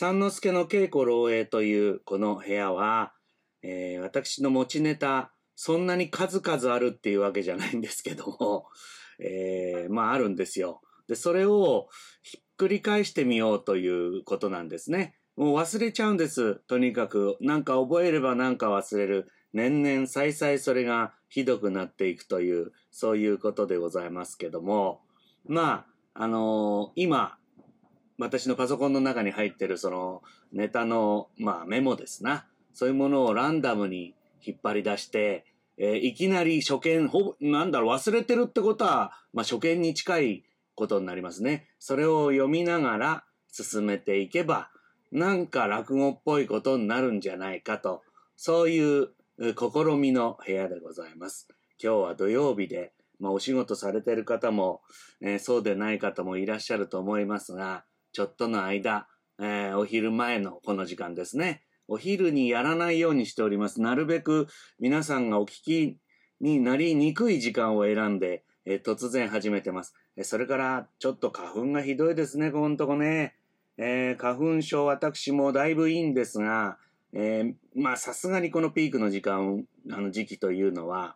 三之助の稽古漏洩というこの部屋は、えー、私の持ちネタ、そんなに数々あるっていうわけじゃないんですけども、えー、まああるんですよ。で、それをひっくり返してみようということなんですね。もう忘れちゃうんです。とにかく。なんか覚えればなんか忘れる。年々再々それがひどくなっていくという、そういうことでございますけども。まあ、あのー、今、私のパソコンの中に入ってるそのネタの、まあメモですな。そういうものをランダムに引っ張り出して、えー、いきなり初見、ほぼ、なんだろう、忘れてるってことは、まあ初見に近いことになりますね。それを読みながら進めていけば、なんか落語っぽいことになるんじゃないかと、そういう試みの部屋でございます。今日は土曜日で、まあお仕事されてる方も、えー、そうでない方もいらっしゃると思いますが、ちょっとの間、えー、お昼前のこの時間ですね。お昼にやらないようにしております。なるべく皆さんがお聞きになりにくい時間を選んで、えー、突然始めてます。えー、それから、ちょっと花粉がひどいですね、このとこね。えー、花粉症私もだいぶいいんですが、えー、まあさすがにこのピークの時間、あの時期というのは、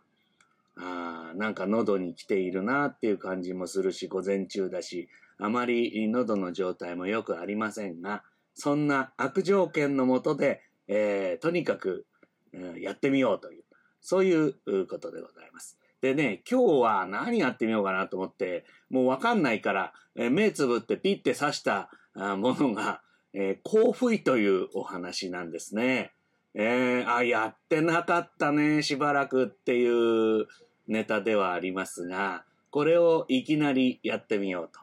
あなんか喉に来ているなっていう感じもするし、午前中だし、あまり喉の状態もよくありませんが、そんな悪条件のもとで、えー、とにかく、うん、やってみようという、そういうことでございます。でね、今日は何やってみようかなと思って、もうわかんないから、えー、目つぶってピッて刺したものが、えー、幸福というお話なんですね。えー、あ、やってなかったね、しばらくっていうネタではありますが、これをいきなりやってみようと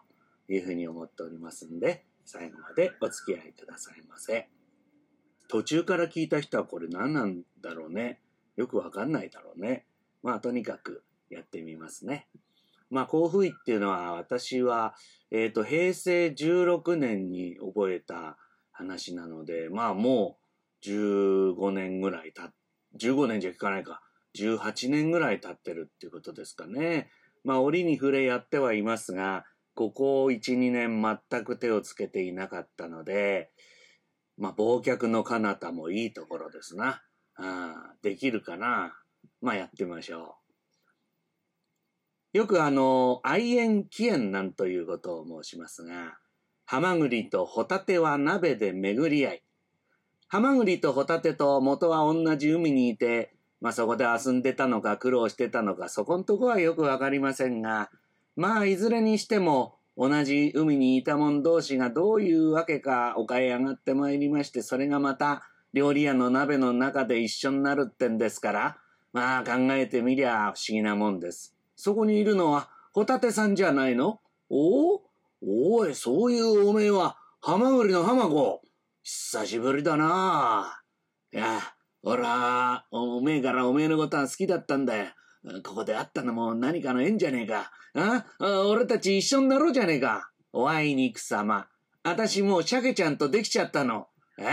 いうふうに思っておりますんで、最後までお付き合いくださいませ。途中から聞いた人はこれ何なんだろうね。よくわかんないだろうね。まあとにかくやってみますね。まあ、甲府医っていうのは、私は、えっ、ー、と、平成16年に覚えた話なので、まあ、もう、15年ぐらいた、15年じゃ聞かないか。18年ぐらい経ってるっていうことですかね。まあ、折に触れやってはいますが、ここ1、2年全く手をつけていなかったので、まあ、忘却の彼方もいいところですな。あできるかなまあ、やってみましょう。よくあの、愛縁起縁なんということを申しますが、ハマグリとホタテは鍋で巡り合い。ハマグリとホタテと元は同じ海にいて、まあそこで遊んでたのか苦労してたのか、そこんとこはよくわかりませんが、まあいずれにしても同じ海にいた者同士がどういうわけか丘へ上がってまいりまして、それがまた料理屋の鍋の中で一緒になるってんですから、まあ考えてみりゃ不思議なもんです。そこにいるのは、ホタテさんじゃないの？おおおい、そういうおめえは、ハマグリのハマゴ。久しぶりだないや、俺は、おめえからおめえのことは好きだったんだよ。ここで会ったのも何かの縁じゃねえか。あ俺たち一緒になろうじゃねえか。おあいにくさま。あたしもう鮭ちゃんとできちゃったの。え？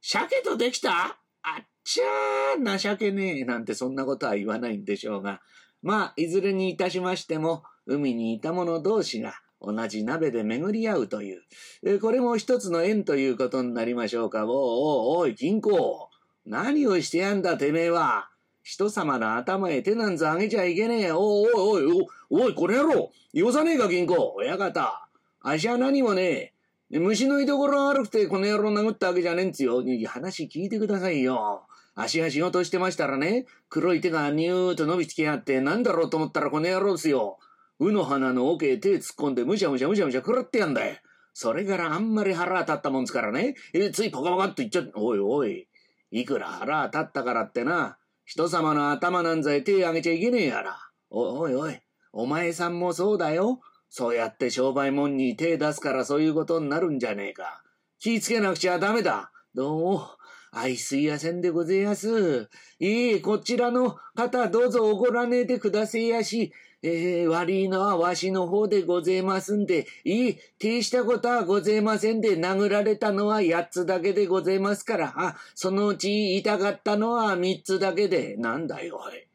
鮭とできた？あっちゃー、情けねえ。なんてそんなことは言わないんでしょうが。まあ、いずれにいたしましても、海にいた者同士が同じ鍋で巡り合うという、これも一つの縁ということになりましょうか。おうおうおい、銀行。何をしてやんだ、てめえは。人様の頭へ手なんぞあげちゃいけねえ。おいおいおいおい、これやろよさねえか、銀行。親方。あしは何もねえ。虫の居所悪くてこの野郎殴ったわけじゃねえんつよ。話聞いてくださいよ。足が仕事してましたらね、黒い手がニューと伸びつきあって、なんだろうと思ったらこの野郎ですよ。うの花の桶へ手突っ込んでむしゃむしゃむしゃむしゃ食らってやんだよ。それからあんまり腹当たったもんですからね。えついポカポカっと言っちゃって、おいおい。いくら腹当たったからってな、人様の頭なんざへ手あげちゃいけねえやら。おいおい、お前さんもそうだよ。そうやって商売もんに手出すからそういうことになるんじゃねえか。気ぃつけなくちゃダメだ。どうも、愛すいやせんでごぜやす。いいこちらの方どうぞ怒らねえでくだせやし、ええー、悪いのはわしの方でごぜえますんで、いい、手したことはごぜえませんで、殴られたのは八つだけでごぜえますから、あ、そのうち痛かったのは三つだけで、なんだよ、おい。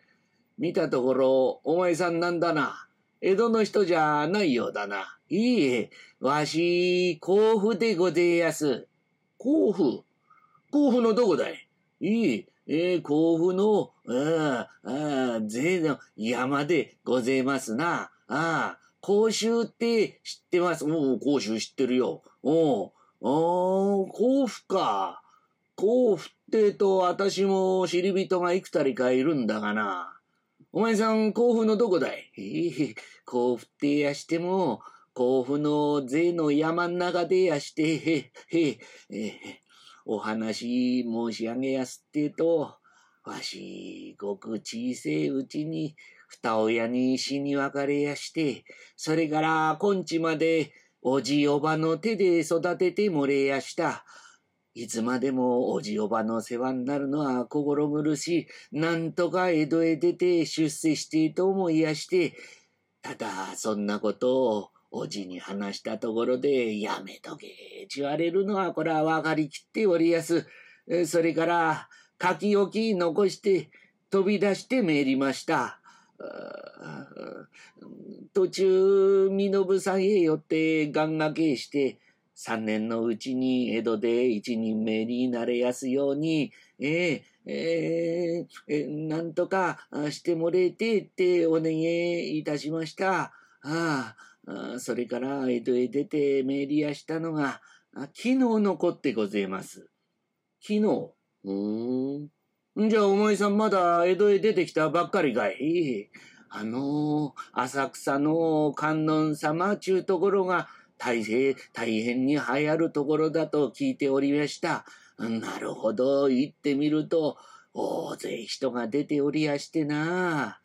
見たところ、お前さんなんだな。江戸の人じゃないようだな。いいえ、わし、甲府でごぜえやす。甲府？甲府のどこだい？いい、えー、甲府の、ああ、ああ、税の山でごぜますな。ああ、甲州って知ってます？おお、甲州知ってるよ。おお、ああ、甲府か。甲府ってと、私も知り人が幾たりかいるんだがな。お前さん、甲府のどこだい？ええ、甲府ってやしても、甲府の税の山ん中でやして、へ、へ、えお話申し上げやすってと、わし、ごく小せいうちに、二親に死に別れやして、それから今日まで、おじおばの手で育ててもれやした。いつまでもおじおばの世話になるのは心苦しい。なんとか江戸へ出て出世してと思いやして、ただそんなことをおじに話したところで、やめとけ、ちわれるのはこれは分かりきっておりやす。それから、書き置き残して飛び出して参りました。途中、身延さんへ寄って願掛けして、三年のうちに江戸で一人目になれやすように、えー、えー、え、なんとかしてもれてってお願いいたしました。ああ、それから江戸へ出て参りやしたのが、昨日残ってございます。昨日うん。じゃあお前さんまだ江戸へ出てきたばっかりかい？あの、浅草の観音様ちゅうところが大変、大変に流行るところだと聞いておりました。なるほど、行ってみると、大勢人が出ておりやしてな。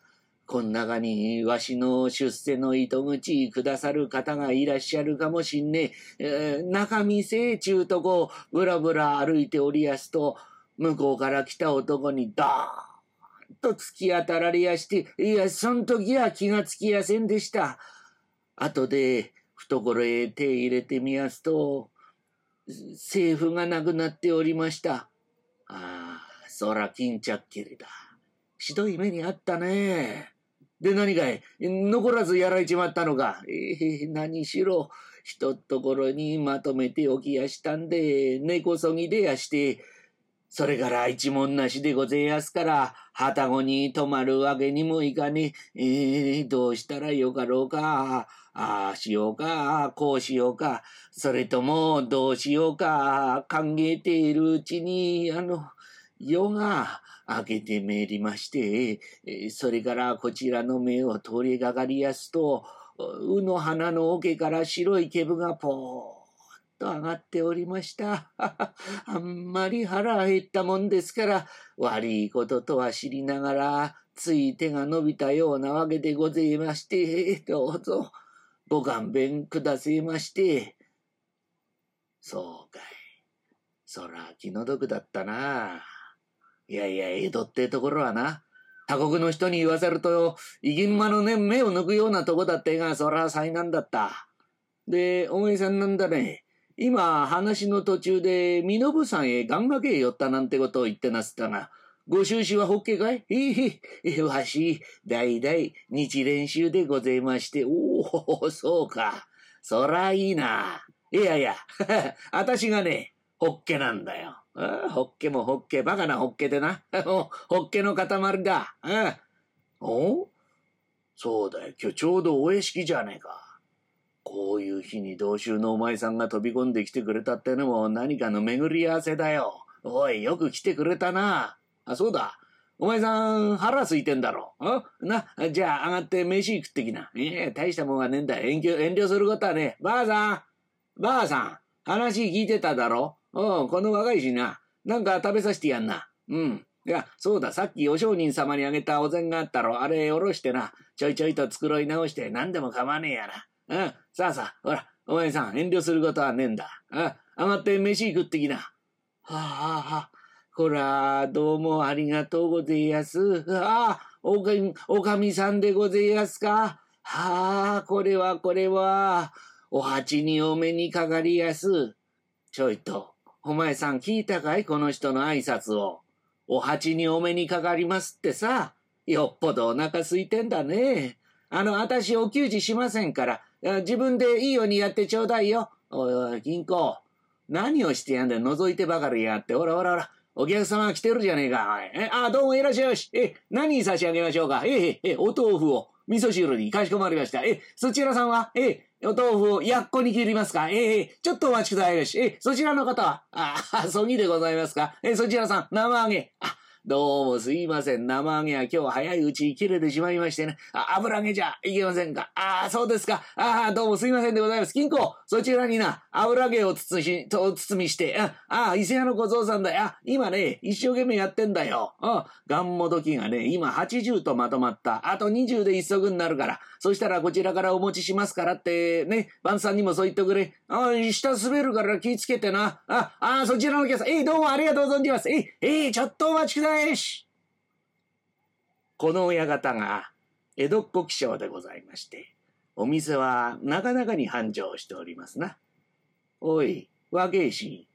こん中にわしの出世の糸口くださる方がいらっしゃるかもしんねえ。えー、中見せちゅうとこ、ぶらぶら歩いておりやすと、向こうから来た男にドーンと突き当たられやして、いや、そん時は気がつきやせんでした。後で懐へ手入れてみやすと、財布がなくなっておりました。ああ、そら巾着切りだ。ひどい目にあったね。で何かい？残らずやられちまったのか。ええー、何しろ、ひとところにまとめておきやしたんで、根こそぎでやして、それから一文なしでごぜえやすから、はたごに泊まるわけにもいかねえ。えー、どうしたらよかろうか。ああしようか、こうしようか。それとも、どうしようか、考えているうちに、あの、夜が明けてめりまして、それからこちらの目を通りがかりやすと、うの花の桶から白い毛布がぽーと上がっておりました。あんまり腹減ったもんですから、悪いこととは知りながら、つい手が伸びたようなわけでございまして、どうぞ、ご勘弁くださいまして。そうかい。そら気の毒だったな。いやいや、江戸ってところはな、他国の人に言わせると、いぎんまのね、目を抜くようなとこだってが、そら災難だった。で、お前さんなんだね。今、話の途中で、身延さんへ願掛け寄ったなんてことを言ってなすったが、ご収支はホッケかいええ、わし、代々日練習でございまして、おお、そうか。そらいいな。いやいや、私がね、ホッケなんだよ。ああホッケもホッケ、バカなホッケでな。ホッケの塊だ。あおそうだよ、今日ちょうどお屋敷じゃねえか。こういう日に同州のお前さんが飛び込んできてくれたってのも何かの巡り合わせだよ。おい、よく来てくれたな。あ、そうだ。お前さん、腹空いてんだろ。ん？な、じゃあ上がって飯食ってきな。ええ大したもんはねえんだ。遠慮、遠慮することはねえばあさん、ばあさん、話聞いてただろうん、この若いしな。なんか食べさせてやんな。うん。いや、そうだ、さっきお商人様にあげたお膳があったろ。あれ、おろしてな。ちょいちょいと繕い直して、何でも構わねえやな。うん。さあさあ、ほら、お前さん、遠慮することはねえんだ。うん。上がって飯食ってきな。はあ、はあ、はあこら、どうもありがとうごぜやす。ああ、おかみ、おかみさんでごぜやすか。はあ、これはこれは、お鉢にお目にかかりやす。ちょいと、お前さん聞いたかい？この人の挨拶を。お鉢にお目にかかりますってさ。よっぽどお腹空いてんだね。あの、私お給仕しませんから、自分でいいようにやってちょうだいよ。おいおい、銀行。何をしてやんだよ。覗いてばかりやって。ほらほらほら。お客様来てるじゃねえか。え、あ、どうもいらっしゃいまし。え、何差し上げましょうか。え、え、え、お豆腐を。味噌汁にかしこまりました。え、そちらさんは？え、お豆腐をやっこに切りますか？ええちょっとお待ちくださいよし。え、そちらの方は？あ、そぎでございますか？え、そちらさん、生揚げ。あ、どうもすいません。生揚げは今日早いうちに切れてしまいましてね。あ、油揚げじゃいけませんか？ああ、そうですか。ああ、どうもすいませんでございます。金庫、そちらにな、油揚げを包み、と包みして、あ、あ、伊勢屋の小僧さんだよ。今ね、一生懸命やってんだよ。あ、ガンモ時がね、今80とまとまった。あと20で一足になるから。そしたらこちらからお持ちしますからって、ね、晩さんにもそう言ってくれ。ああ、下滑るから気ぃつけてな。あ、あ、そちらのお客さん、えい、どうもありがとうございます。えい、えい、ちょっとお待ちくださいし。この親方が江戸っ子気象でございまして、お店はなかなかに繁盛しておりますな。おい、若えし、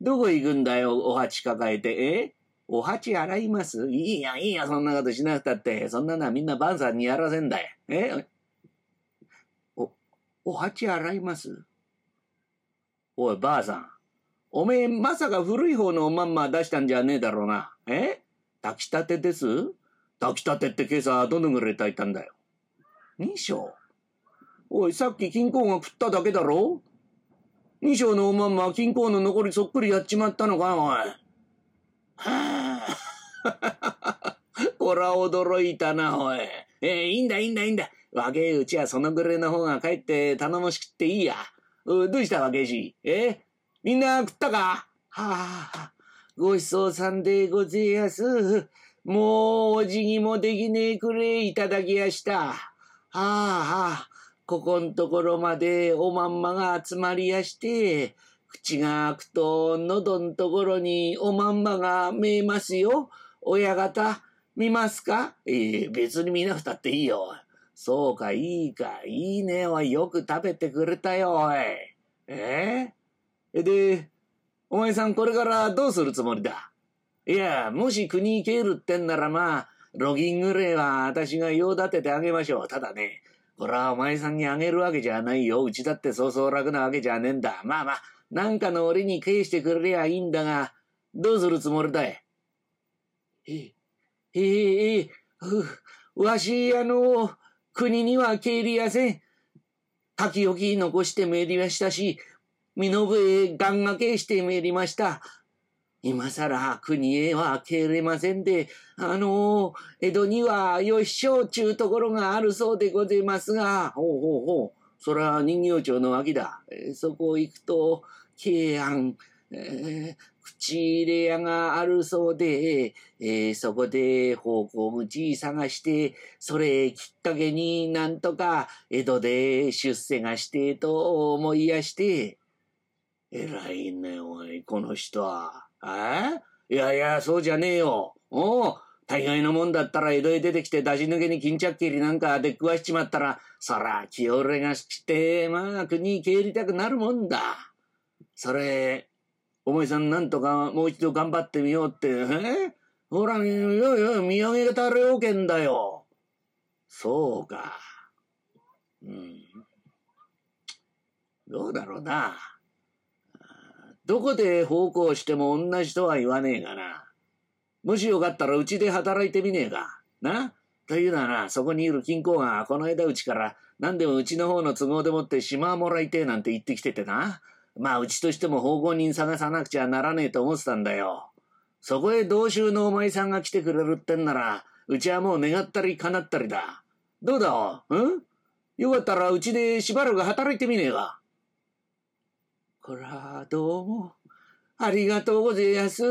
どこ行くんだよ、お鉢抱えて、え？お鉢洗います？いいや、いいや、そんなことしなくたって。そんなのはみんな晩さんにやらせんだよ。え？お、お鉢洗います？おい、ばあさん。おめえ、まさか古い方のおまんま出したんじゃねえだろうな。え？炊きたてです？炊きたてって今朝どのぐらい炊いたんだよ。二章おい、さっき金庫が食っただけだろ？二章のおまんま金庫の残りそっくりやっちまったのかおい。はあ。こら驚いたな、おい。えー、いいんだ、いいんだ、いいんだ。若えうちはそのぐらいの方が帰って頼もしくっていいや。うどうした若えしえ？みんな食ったか？はあ、ごちそうさんでごぜやす。もうお辞儀もできねえくれいただきやした。はあはあ、ここんところまでおまんまが集まりやして、口が開くと喉んところにおまんまが見えますよ。親方、見ますか？ええ別に見なくたっていいよ。そうか、いいか、いいねおい、よく食べてくれたよ、おい。ええで、お前さんこれからどうするつもりだ？いや、もし国行けるってんならまあ、ロギンぐらいは私が用立ててあげましょう。ただね、これはお前さんにあげるわけじゃないよ。うちだってそうそう楽なわけじゃねえんだ。まあまあ、なんかの俺に返してくれりゃいいんだが、どうするつもりだい？ええ、ええ、わし、あの、国には帰りやせん。書き置き残して参りましたし、身の上願掛けして参りました。今更国へは帰れませんで、あの江戸には吉祥ちゅうところがあるそうでございますが、ほうほうほう。そら人形町の脇だ。そこ行くと、慶安、えー、口入れ屋があるそうで、えー、そこで方向口探して、それきっかけになんとか江戸で出世がしてと思いやして、偉いね、おい、この人は。あいやいや、そうじゃねえよ。おう。大概のもんだったら江戸へ出てきて出し抜けに巾着切りなんかで食わしちまったら、そら気折れがして、まあ国に帰りたくなるもんだ。それ、お前さんなんとかもう一度頑張ってみようって、え？ほら、よいよい、見上げたれおけんだよ。そうか。うん。どうだろうな。どこで奉公しても同じとは言わねえがな。もしよかったらうちで働いてみねえか。な？というのはな、そこにいる金庫がこの間うちから何でもうちの方の都合でもって島もらいてえなんて言ってきててな。まあうちとしても奉公人探さなくちゃならねえと思ってたんだよ。そこへ同州のお前さんが来てくれるってんなら、うちはもう願ったり叶ったりだ。どうだ？うん？よかったらうちでしばらく働いてみねえか。こら、どうも。ありがとうございます。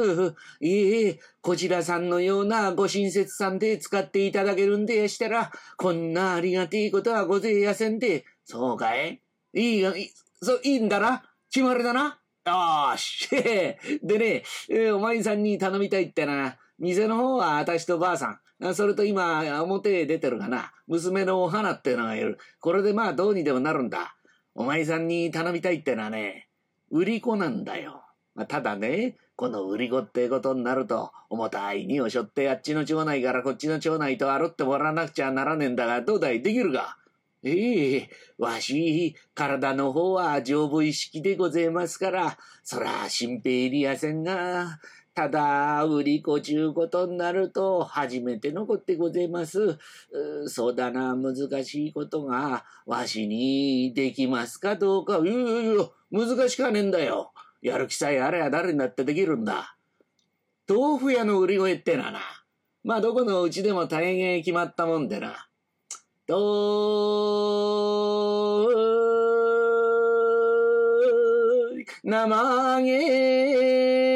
いえ、こちらさんのようなご親切さんで使っていただけるんでしたら、こんなありがていことはございやせんで。そうかい？いいが、い、そう、いいんだな？決まりだな？よーし。でね、えお前さんに頼みたいってな、店の方は私とばあさん。それと今、表へ出てるがな、娘のお花ってのがいる。これでまあどうにでもなるんだ。お前さんに頼みたいってのはね、売り子なんだよ。ただね、この売り子ってことになると、重たい荷を背負ってあっちの町内からこっちの町内と歩ってもらわなくちゃならねえんだが、どうだい？できるか？ええわし、体の方は丈夫意識でございますから、そら、心配いりやせんが、ただ、売り子ちゅうことになると、初めてのことでございます。そうだな、難しいことが、わしにできますかどうか。いやいやいや、難しかねえんだよ。やる気さえあれば誰にだってできるんだ。豆腐屋の売り声ってのはな、まあどこのうちでも大変決まったもんでな。豆腐、生揚げ、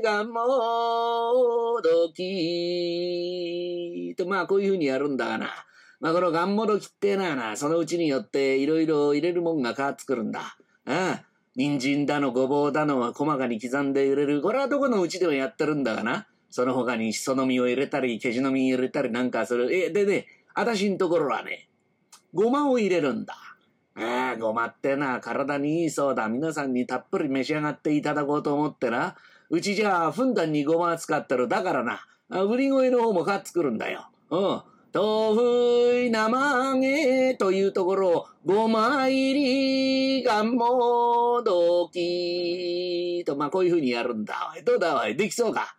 がもどきと、まあこういうふうにやるんだがな。まあこのがんもどきってのはな、そのうちによっていろいろ入れるもんが変わってくるんだ。ああ。人参だの、ごぼうだのは細かに刻んで入れる。これはどこのうちでもやってるんだがな。その他にしその実を入れたり、けじの実入れたりなんかする。え、でね、あたしんところはね、ごまを入れるんだ。ああ、ごまってな、体にいいそうだ。皆さんにたっぷり召し上がっていただこうと思ってな。うちじゃあ、ふんだんにごま使ってる。だからな、売り声の方も買ってくるんだよ。うん。豆腐生揚げというところを、ごま入りがもどきと、まあこういうふうにやるんだ。どうだおい、できそうか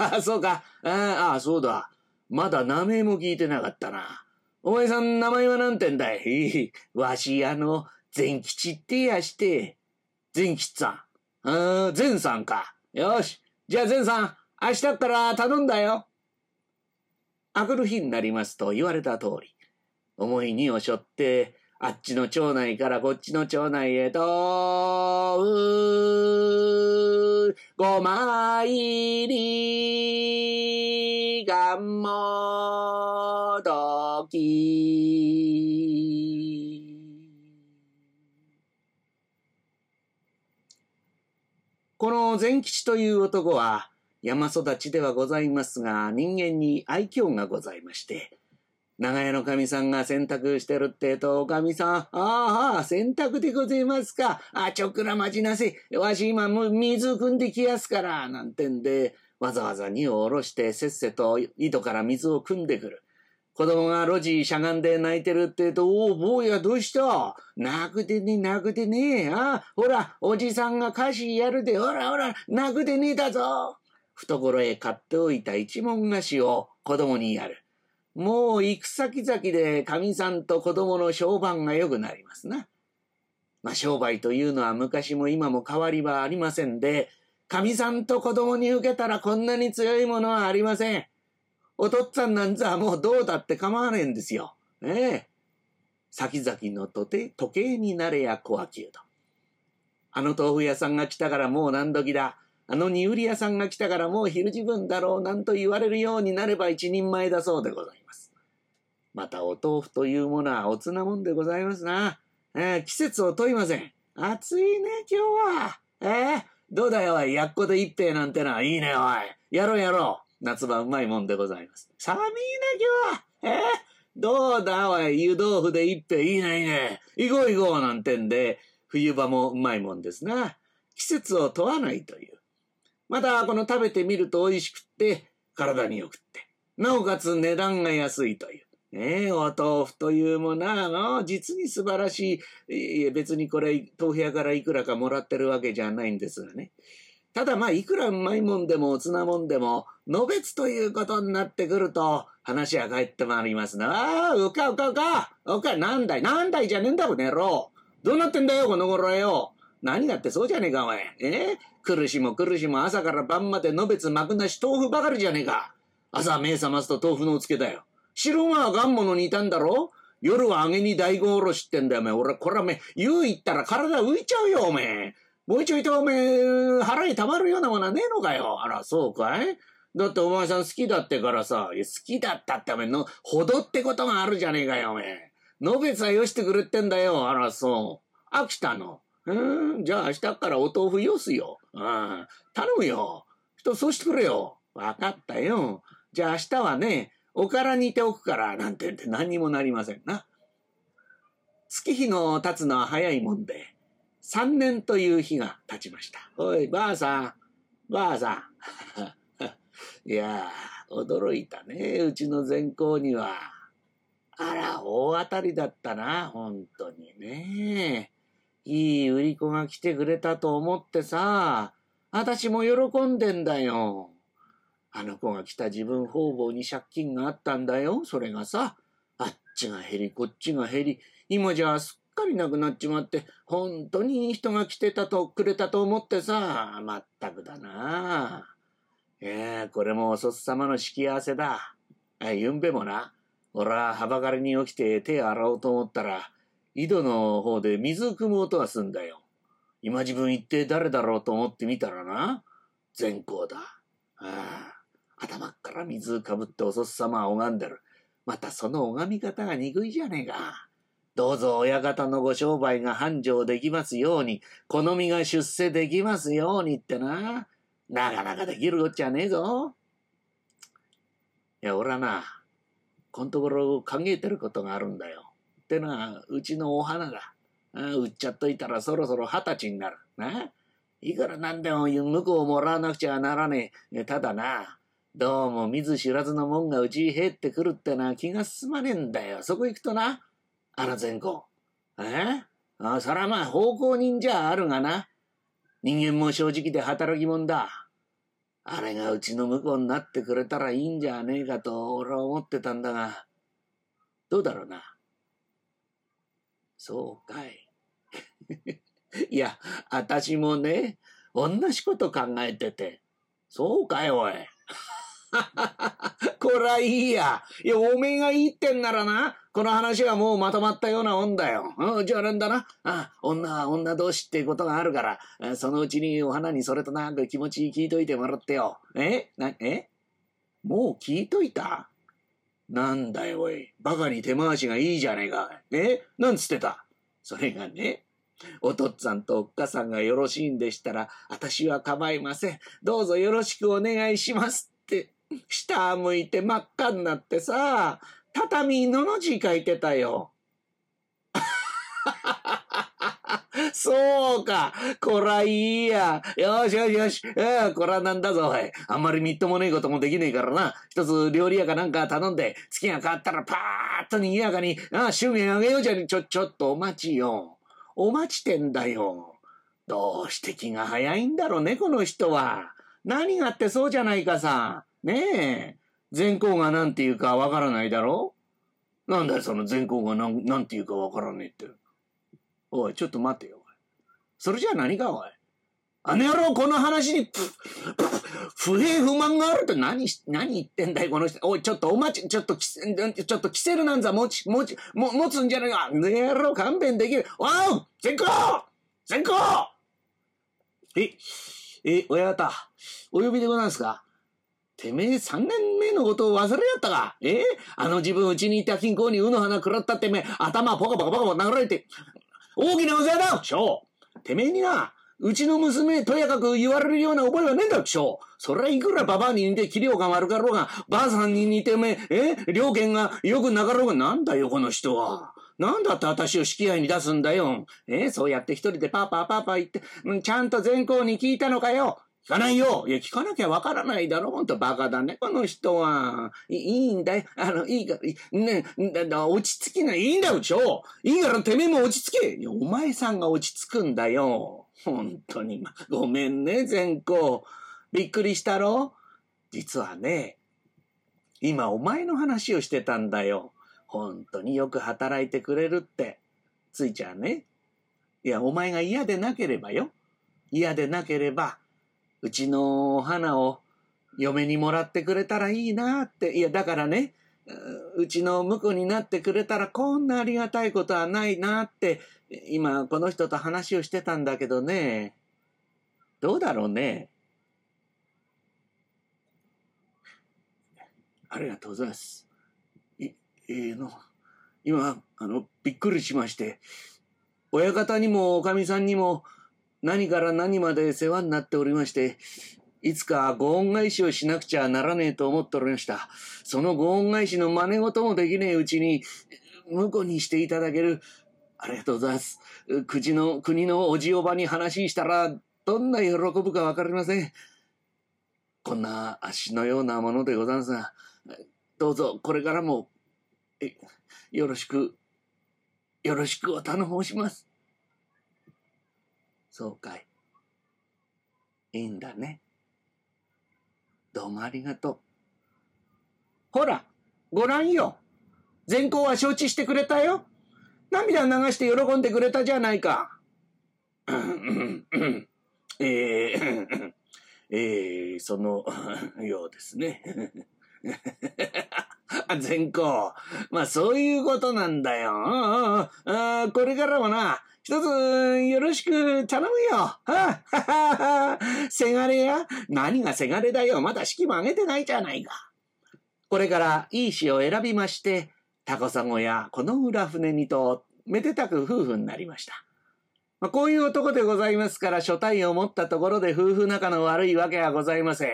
あそうか。ああ、そうだ。まだ名前も聞いてなかったな。お前さん名前は何てんだいわし、あの、善吉ってやして。善吉さん。ああ、善さんか。よし。じゃあ、善さん、明日ったら頼んだよ。あくる日になりますと言われた通り、重い荷を背負って、あっちの町内からこっちの町内へと、うごま入りがんもどき。この善吉という男は山育ちではございますが、人間に愛嬌がございまして、長屋の神さんが洗濯してるってと、お神さん、ああ、洗濯でございますか。あ、ちょくら待ちなせ。わし今も水汲んできやすから、なんてんで、わざわざ荷を下ろしてせっせと井戸から水を汲んでくる。子供が路地しゃがんで泣いてるって言うと、おお、坊やどうした？泣くでね、泣くでねあほら、おじさんが歌詞やるで、ほらほら、泣くでねえだぞ。懐へ買っておいた一文菓子を子供にやる。もう行く先々で神さんと子供の評判が良くなりますな。まあ商売というのは昔も今も変わりはありませんで、神さんと子供に受けたらこんなに強いものはありません。お父っつぁんなんざもうどうだって構わねえんですよ。ええ。先々のとて時計になれや小秋うど。あの豆腐屋さんが来たからもう何時だ。あの煮売り屋さんが来たからもう昼時分だろうなんと言われるようになれば一人前だそうでございます。またお豆腐というものはおつなもんでございますな。えー、季節を問いません。暑いね、今日は。えー、どうだよ、おい。やっこで一杯なんてのは。いいね、おい。やろうやろう。夏場うまいもんでございます。寒いな、今日は。えー、どうだ、おい、湯豆腐で一杯いいね、いいね。行こう行こう、なんてんで、冬場もうまいもんですな。季節を問わないという。また、この食べてみると美味しくって、体によくって。なおかつ値段が安いという。ねえ、お豆腐というものは、の、実に素晴らしい。いや、別にこれ、豆腐屋からいくらかもらってるわけじゃないんですがね。ただまあ、いくらうまいもんでも、おつなもんでも、のべつということになってくると、話は帰ってまいりますな。ああ、うかうかうか。うか、なんだい、なんだいじゃねえんだ、この野郎。どうなってんだよ、この頃よ。何がってそうじゃねえか、お前。え？苦しも苦しも朝から晩までのべつまくなし豆腐ばかりじゃねえか。朝目覚ますと豆腐のおつけだよ。白ががんものにいたんだろ？夜は揚げに大根おろしってんだよ、お前。俺、これはめ、湯行ったら体浮いちゃうよ、お前。もう一応いとおめえ、腹に溜まるようなものはねえのかよ。あら、そうかい？だってお前さん好きだってからさ、好きだったってお前の、ほどってことがあるじゃねえかよ、お前。のべつはよしてくれってんだよ。あら、そう。飽きたの。うん、じゃあ明日からお豆腐よすよ。うん、頼むよ。人、そうしてくれよ。わかったよ。じゃあ明日はね、おから煮ておくから、なんて言って何にもなりませんな。月日の経つのは早いもんで、三年という日が経ちました。おい、ばあさん、ばあさん。いや驚いたね、うちの善行には。あら、大当たりだったな、本当にね。いい売り子が来てくれたと思ってさ、私も喜んでんだよ。あの子が来た自分方々に借金があったんだよ、それがさ。あっちが減り、こっちが減り、今じゃすっかりなくなっちまって、本当にいい人が来てたと、くれたと思ってさ、まったくだな。ええこれもおそっさまの敷き合わせだ。え、ゆんべもな、俺ははばかりに起きて手洗おうと思ったら、井戸の方で水汲む音がすんだよ。今自分一体誰だろうと思ってみたらな、善光だ。ああ、頭っから水かぶっておそっさま拝んでる。またその拝み方が憎いじゃねえか。どうぞ親方のご商売が繁盛できますように、好みが出世できますようにってな。なかなかできるこっちゃねえぞ。いや、俺はな、こんところ考えてることがあるんだよ。ってのは、うちのお花だ。売っちゃっといたらそろそろ二十歳になる。な？いくらなんでも向こうもらわなくちゃならねえ。ただな、どうも見ず知らずのもんがうちに入ってくるってな気が進まねえんだよ。そこ行くとな、あの善光。え？あそらまあ奉公人じゃあるがな。人間も正直で働き者だ。あれがうちの婿になってくれたらいいんじゃねえかと俺は思ってたんだが、どうだろうな？そうかい。いや、あたしもね、同じこと考えてて。そうかい、おい。こらいいや。いや、おめえがいいってんならな、この話はもうまとまったようなもんだよ。うん、じゃあなんだな。あ女は女同士ってことがあるから、そのうちにお花にそれとなく気持ち聞いといてもらってよ。え？な、え？もう聞いといた？なんだよ、おい。バカに手回しがいいじゃねえか。えなんつってた？それがね、お父っつぁんとおっかさんがよろしいんでしたら、私は構いません。どうぞよろしくお願いしますって、下向いて真っ赤になってさ、畳のの字書いてたよ。そうか。こらいいや。よしよしよし。えこらなんだぞ、おい。あんまりみっともねえこともできねえからな。一つ料理屋かなんか頼んで、月が変わったらパーッと賑やかに、ああ、祝言あげようじゃねちょ、ちょっとお待ちよ。お待ちてんだよ。どうして気が早いんだろうね、この人は。何があってそうじゃないかさ。ねえ。善光が何て言うかわからないだろなんだよ、その善光が何なんて言うかわからねえって。おい、ちょっと待てよ。それじゃ何か、おい。あの野郎、この話に、不平不満があるって何、何言ってんだよ、この人。おい、ちょっとお待ち、ちょっと、ちょっと、キセルなんざ持ち、持ち、も、持つんじゃないか。あの野郎、勘弁できる。おう善光善光え、え、親方、お呼びでございますか？てめえ三年目のことを忘れやったか？えあの自分うちにいた金庫にうの花食らったってめえ、頭ポカポカポカポカ殴られて、大きなうざだしょうてめえにな、うちの娘とやかく言われるような覚えはねえんだ、しょ。それはいくらババアに似て器量が悪かろうが、ばあさんに似てめえ、え両家がよくなかろうが、なんだよ、この人は。なんだって私を引き合いに出すんだよ。えそうやって一人でパーパーパーパー言って、ちゃんと全校に聞いたのかよ。聞かないよ。いや、聞かなきゃわからないだろ。ほんとバカだね、この人は。いいいんだよ。あの、いいから、ね、だ、だ、落ち着きない。いいんだよ、超。いいからてめえも落ち着け。いや、お前さんが落ち着くんだよ。本当に。ごめんね、善光。びっくりしたろ実はね、今お前の話をしてたんだよ。本当によく働いてくれるって。ついちゃんね。いや、お前が嫌でなければよ。嫌でなければ、うちの花を嫁にもらってくれたらいいなって。いや、だからね、うちの婿になってくれたらこんなありがたいことはないなって、今この人と話をしてたんだけどね。どうだろうね。ありがとうございます。い、えー、の、今、あの、びっくりしまして、親方にもおかみさんにも、何から何まで世話になっておりまして、いつかご恩返しをしなくちゃならねえと思っておりました。そのご恩返しの真似事もできねえうちに、婿にしていただける。ありがとうございます。国の、国のおじおばに話したら、どんな喜ぶかわかりません。こんな足のようなものでございますが、どうぞこれからも、よろしく、よろしくお頼申します。そうかい。いいんだね。どうもありがとう。ほら、ご覧よ。善行は承知してくれたよ。涙流して喜んでくれたじゃないか。えー、えー、その ようですね。善行。まあそういうことなんだよ。ああこれからもな、一つよろしく頼むよ。ははははせがれや何がせがれだよ。まだ式も挙げてないじゃないか。これからいい詩を選びまして、タコサゴやこの裏船にとめでたく夫婦になりました。まあ、こういう男でございますから所帯を持ったところで夫婦仲の悪いわけはございません。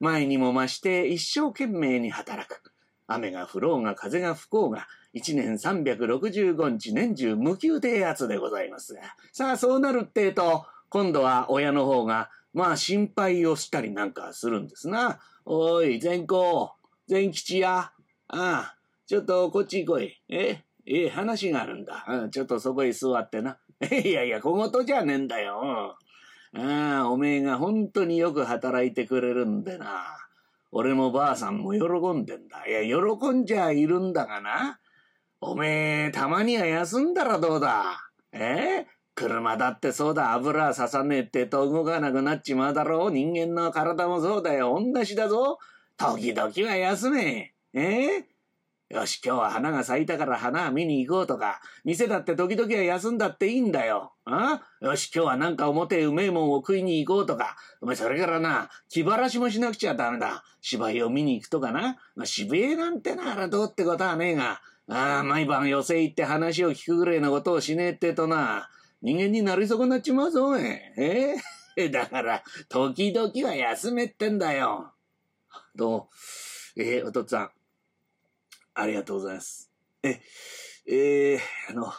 前にも増して一生懸命に働く。雨が降ろうが風が吹こうが、一年365日年中無休低圧でございますが。さあそうなるってえと、今度は親の方が、まあ心配をしたりなんかするんですな。おい、善公、善吉や。ああ、ちょっとこっち来い。えええ話があるんだ。うん、ちょっとそこへ座ってな。いやいや、小言じゃねえんだよ。ああ、おめえが本当によく働いてくれるんでな。俺もばあさんも喜んでんだ。いや、喜んじゃいるんだがな。おめえ、たまには休んだらどうだ？え？車だってそうだ、油はささねえってと動かなくなっちまうだろう。人間の体もそうだよ。同じだぞ。時々は休め。え？よし、今日は花が咲いたから花見に行こうとか、店だって時々は休んだっていいんだよ。あ？よし、今日はなんか表うめえもんを食いに行こうとか、お前それからな、気晴らしもしなくちゃダメだ。芝居を見に行くとかな。まあ、渋谷なんてならどうってことはねえが、ああ、毎晩寄席行って話を聞くぐらいのことをしねえってとな、人間になり損なっちまうぞ、お前。え？え だから、時々は休めってんだよ。どう？えー、お父っつぁん。ありがとうございます。え、えー、あの、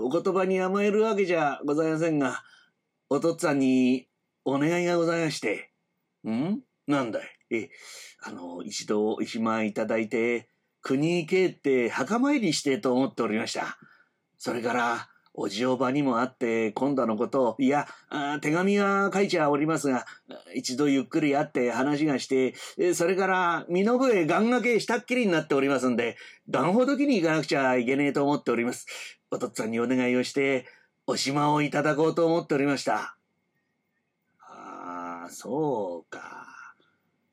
お言葉に甘えるわけじゃございませんが、お父っつぁんにお願いがございまして。ん？なんだい？え、あの、一度お暇いただいて、国に帰って墓参りしてと思っておりました。それから、おじおばにも会って今度のことを、いや、手紙は書いちゃおりますが、一度ゆっくり会って話がして、それから身の上願掛けしたっきりになっておりますんで、段ほどきに行かなくちゃいけねえと思っております。お父っつぁんにお願いをして、お島をいただこうと思っておりました。ああ、そうか。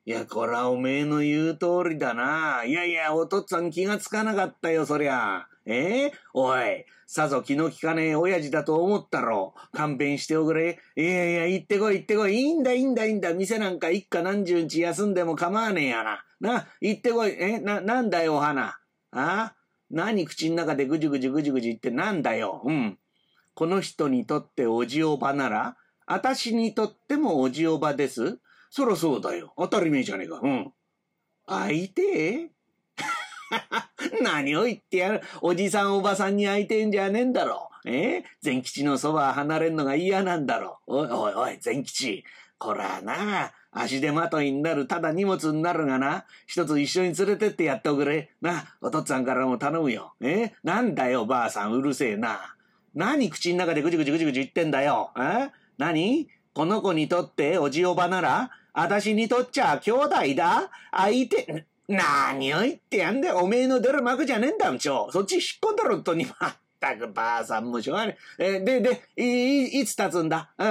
いや、こらおめえの言う通りだな。いやいや、お父っつぁん気がつかなかったよ、そりゃ。え？ー、おい、さぞ気の利かねえ親父だと思ったろう。勘弁しておくれ。いやいや、行ってこい行ってこい。いいんだいいんだいいんだ。店なんか一家何十日休んでも構わねえやな。な、行ってこい。え、な、なんだよ、お花。あ？何口の中でぐじゅぐじゅぐじゅぐじゅってなんだよ。うん。この人にとっておじおばなら、あたしにとってもおじおばです。そらそうだよ。当たり前じゃねえか。うん。相手？何を言ってやる？おじさんおばさんに会いてんじゃねえんだろ。え？善吉のそば離れんのが嫌なんだろ。おいおいおい、善吉。こらな、足手まといになる、ただ荷物になるがな、一つ一緒に連れてってやっておくれ。な、お父っつぁんからも頼むよ。え？なんだよ、ばあさん、うるせえな。何口の中でぐじぐじぐじぐじ言ってんだよ。え？何？この子にとっておじおばなら、あたしにとっちゃ兄弟だ相手、何を言ってやんだよ。おめえの出る幕じゃねえんだよ、ちょ。そっち引っ込んだろ、本当に。まったく、ばあさんもしょうがねえ。で、で、い、いつ経つんだ？うん。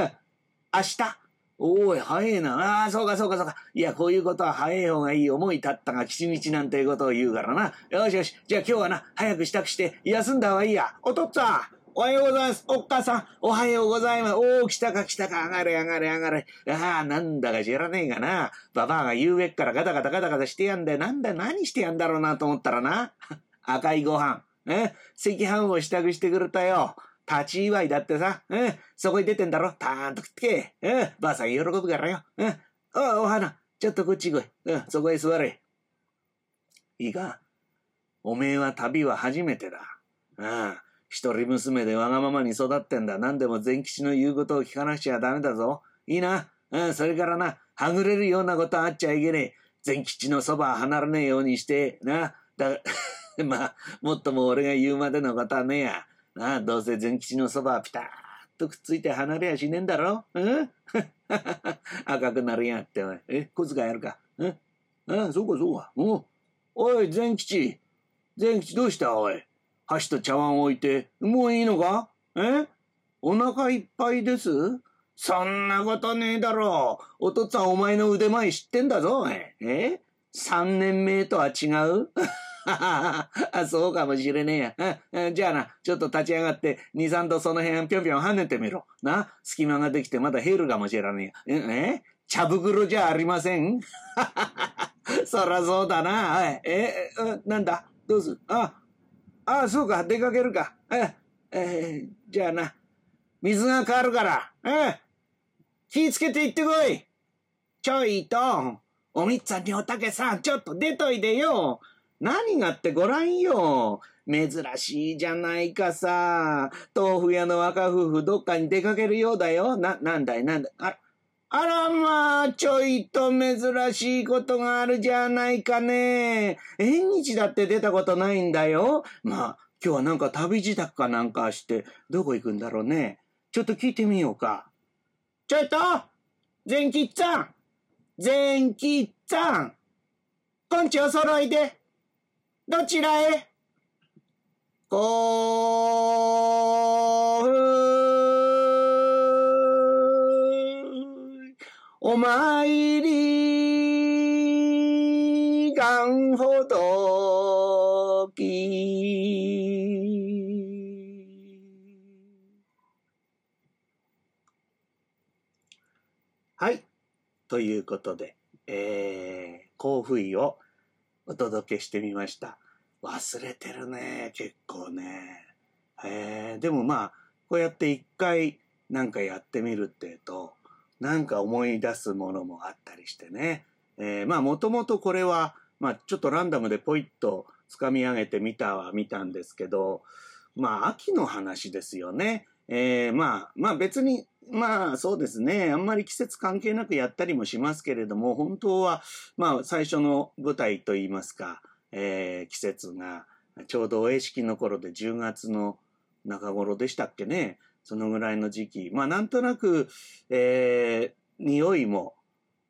明日。おい、早えな。ああ、そうか、そうか、そうか。いや、こういうことは早い方がいい。思い立ったが吉日なんていうことを言うからな。よしよし。じゃあ今日はな、早く支度して休んだ方がいいや。お父っつぁん。おはようございます。おっかさん、おはようございます。おお、来たか来たか、上がれ上がれ上がれ。ああ、なんだか知らねえがな。ババアが夕べっからガタガタガタガタしてやんで、なんだ、何してやんだろうなと思ったらな。赤いご飯。え？赤飯を支度してくれたよ。立ち祝いだってさ。え？そこに出てんだろ。たーんと食ってけ。え？ばあさん喜ぶからよ。え？おお花、ちょっとこっち来い。うん、そこへ座れ。いいかおめえは旅は初めてだ。ああ。一人娘でわがままに育ってんだ。何でも善吉の言うことを聞かなくちゃダメだぞ。いいな。うん、それからな、はぐれるようなことあっちゃいけねえ。善吉のそば離れねえようにして、な。だ、まあ、もっとも俺が言うまでのことはねえや。なあ、どうせ善吉のそばはピターッとくっついて離れやしねえんだろうん？赤くなるやんって、おい。え、小遣いやるかうん？ああ、そうかそうか。おおい、善吉。善吉どうしたおい？箸と茶碗を置いて、もういいのか？え？お腹いっぱいです？そんなことねえだろ。う。お父っつぁんお前の腕前知ってんだぞ、おい。え？三年目とは違う？あ、そうかもしれねえや。じゃあな、ちょっと立ち上がって、二三度その辺ぴょんぴょん跳ねてみろ。な、隙間ができてまだ減るかもしれねえや。え？茶袋じゃありません？そらそうだな。え、なんだ？どうす？あ、ああ、そうか、出かけるか。え、えー、じゃあな、水が変わるから、え気ぃつけて行ってこい。ちょいと、おみっつぁんにおたけさん、ちょっと出といでよ。何があってごらんよ。珍しいじゃないかさ。豆腐屋の若夫婦どっかに出かけるようだよ。な、なんだい？なんだい？あら、あらまあ、ちょいと珍しいことがあるじゃないかね。縁日だって出たことないんだよ。まあ、今日はなんか旅支度かなんかして、どこ行くんだろうね。ちょっと聞いてみようか。ちょいと善吉さん善吉さんこんちお揃いで。どちらへ？こう、お参りがんほどき。はい。ということで、えー、甲府医をお届けしてみました。忘れてるね、結構ね。えー、でもまあ、こうやって一回なんかやってみるっていうと、なんか思い出すものもあったりしてね。えー、まあもともとこれは、まあちょっとランダムでポイッと掴み上げてみたは見たんですけど、まあ秋の話ですよね。えー、まあ、まあ別にまあそうですね。あんまり季節関係なくやったりもしますけれども、本当は、まあ最初の舞台といいますか、えー、季節がちょうどお絵式の頃で10月の中頃でしたっけね。そのぐらいの時期。まあなんとなく、えー、匂いも、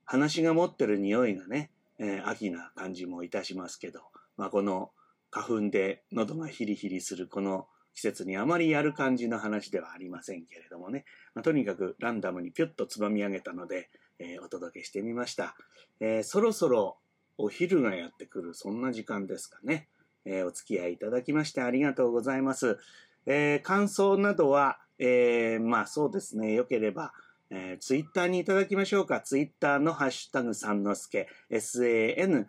話が持ってる匂いがね、えー、秋な感じもいたしますけど、まあこの花粉で喉がヒリヒリするこの季節にあまりやる感じの話ではありませんけれどもね、まあ、とにかくランダムにピュッとつまみ上げたので、えー、お届けしてみました、えー、そろそろお昼がやってくるそんな時間ですかね、えー、お付き合いいただきましてありがとうございます、え感想などは、えまあそうですねよければえー、ツイッターにいただきましょうか。ツイッターのハッシュタグさんのすけ、s-a-n-n-o-s-u-k-e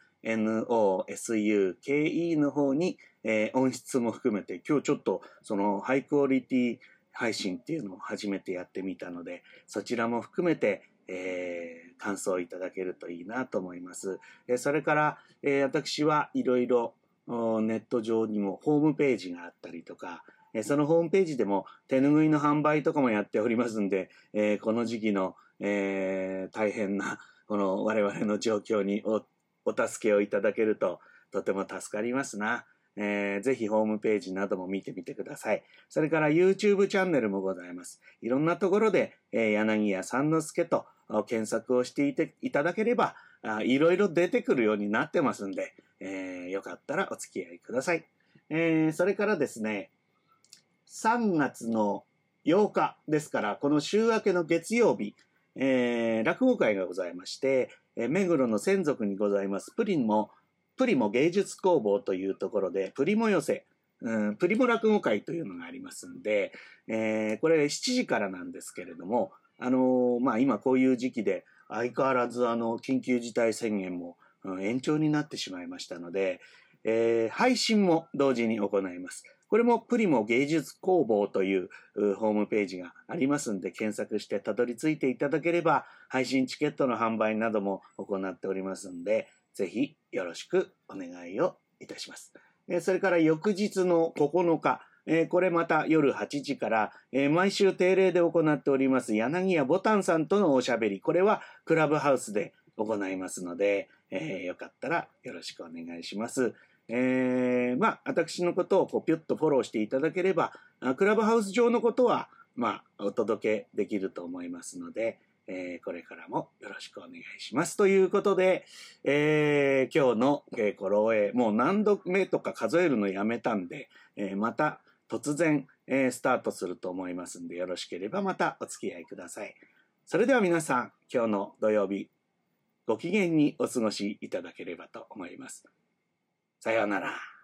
の方に、えー、音質も含めて、今日ちょっとそのハイクオリティ配信っていうのを初めてやってみたので、そちらも含めて、えー、感想いただけるといいなと思います。えー、それから、えー、私はいろいろネット上にもホームページがあったりとか、えそのホームページでも手ぬぐいの販売とかもやっておりますんで、えこの時期の、え大変なこの我々の状況におお助けをいただけるととても助かりますな。えー、ぜひホームページなども見てみてください。それから YouTube チャンネルもございます。いろんなところで、えー、柳家三之助と検索をしていていただければあ、いろいろ出てくるようになってますんで、えー、よかったらお付き合いください。えー、それからですね、3月の8日ですから、この週明けの月曜日、えー、落語会がございまして、えー、目黒の専属にございますプリモ、プリモ芸術工房というところで、プリモ寄せ、うん、プリモ落語会というのがありますんで、えー、これ7時からなんですけれども、あの、まあ、今こういう時期で相変わらずあの、緊急事態宣言も、うん、延長になってしまいましたので、え、配信も同時に行います。これもプリモ芸術工房というホームページがありますんで検索してたどり着いていただければ配信チケットの販売なども行っておりますんでぜひよろしくお願いをいたします。それから翌日の9日、これまた夜8時から、毎週定例で行っております柳家ボタンさんとのおしゃべり、これはクラブハウスで行いますので、よかったらよろしくお願いします。えー、まあ、私のことをこうピュッとフォローしていただければ、クラブハウス上のことは、まあ、お届けできると思いますので、えー、これからもよろしくお願いします。ということで、えー、今日の稽古漏洩、もう何度目とか数えるのやめたんで、えー、また突然、えスタートすると思いますんで、よろしければまたお付き合いください。それでは皆さん、今日の土曜日、ご機嫌にお過ごしいただければと思います。さようなら。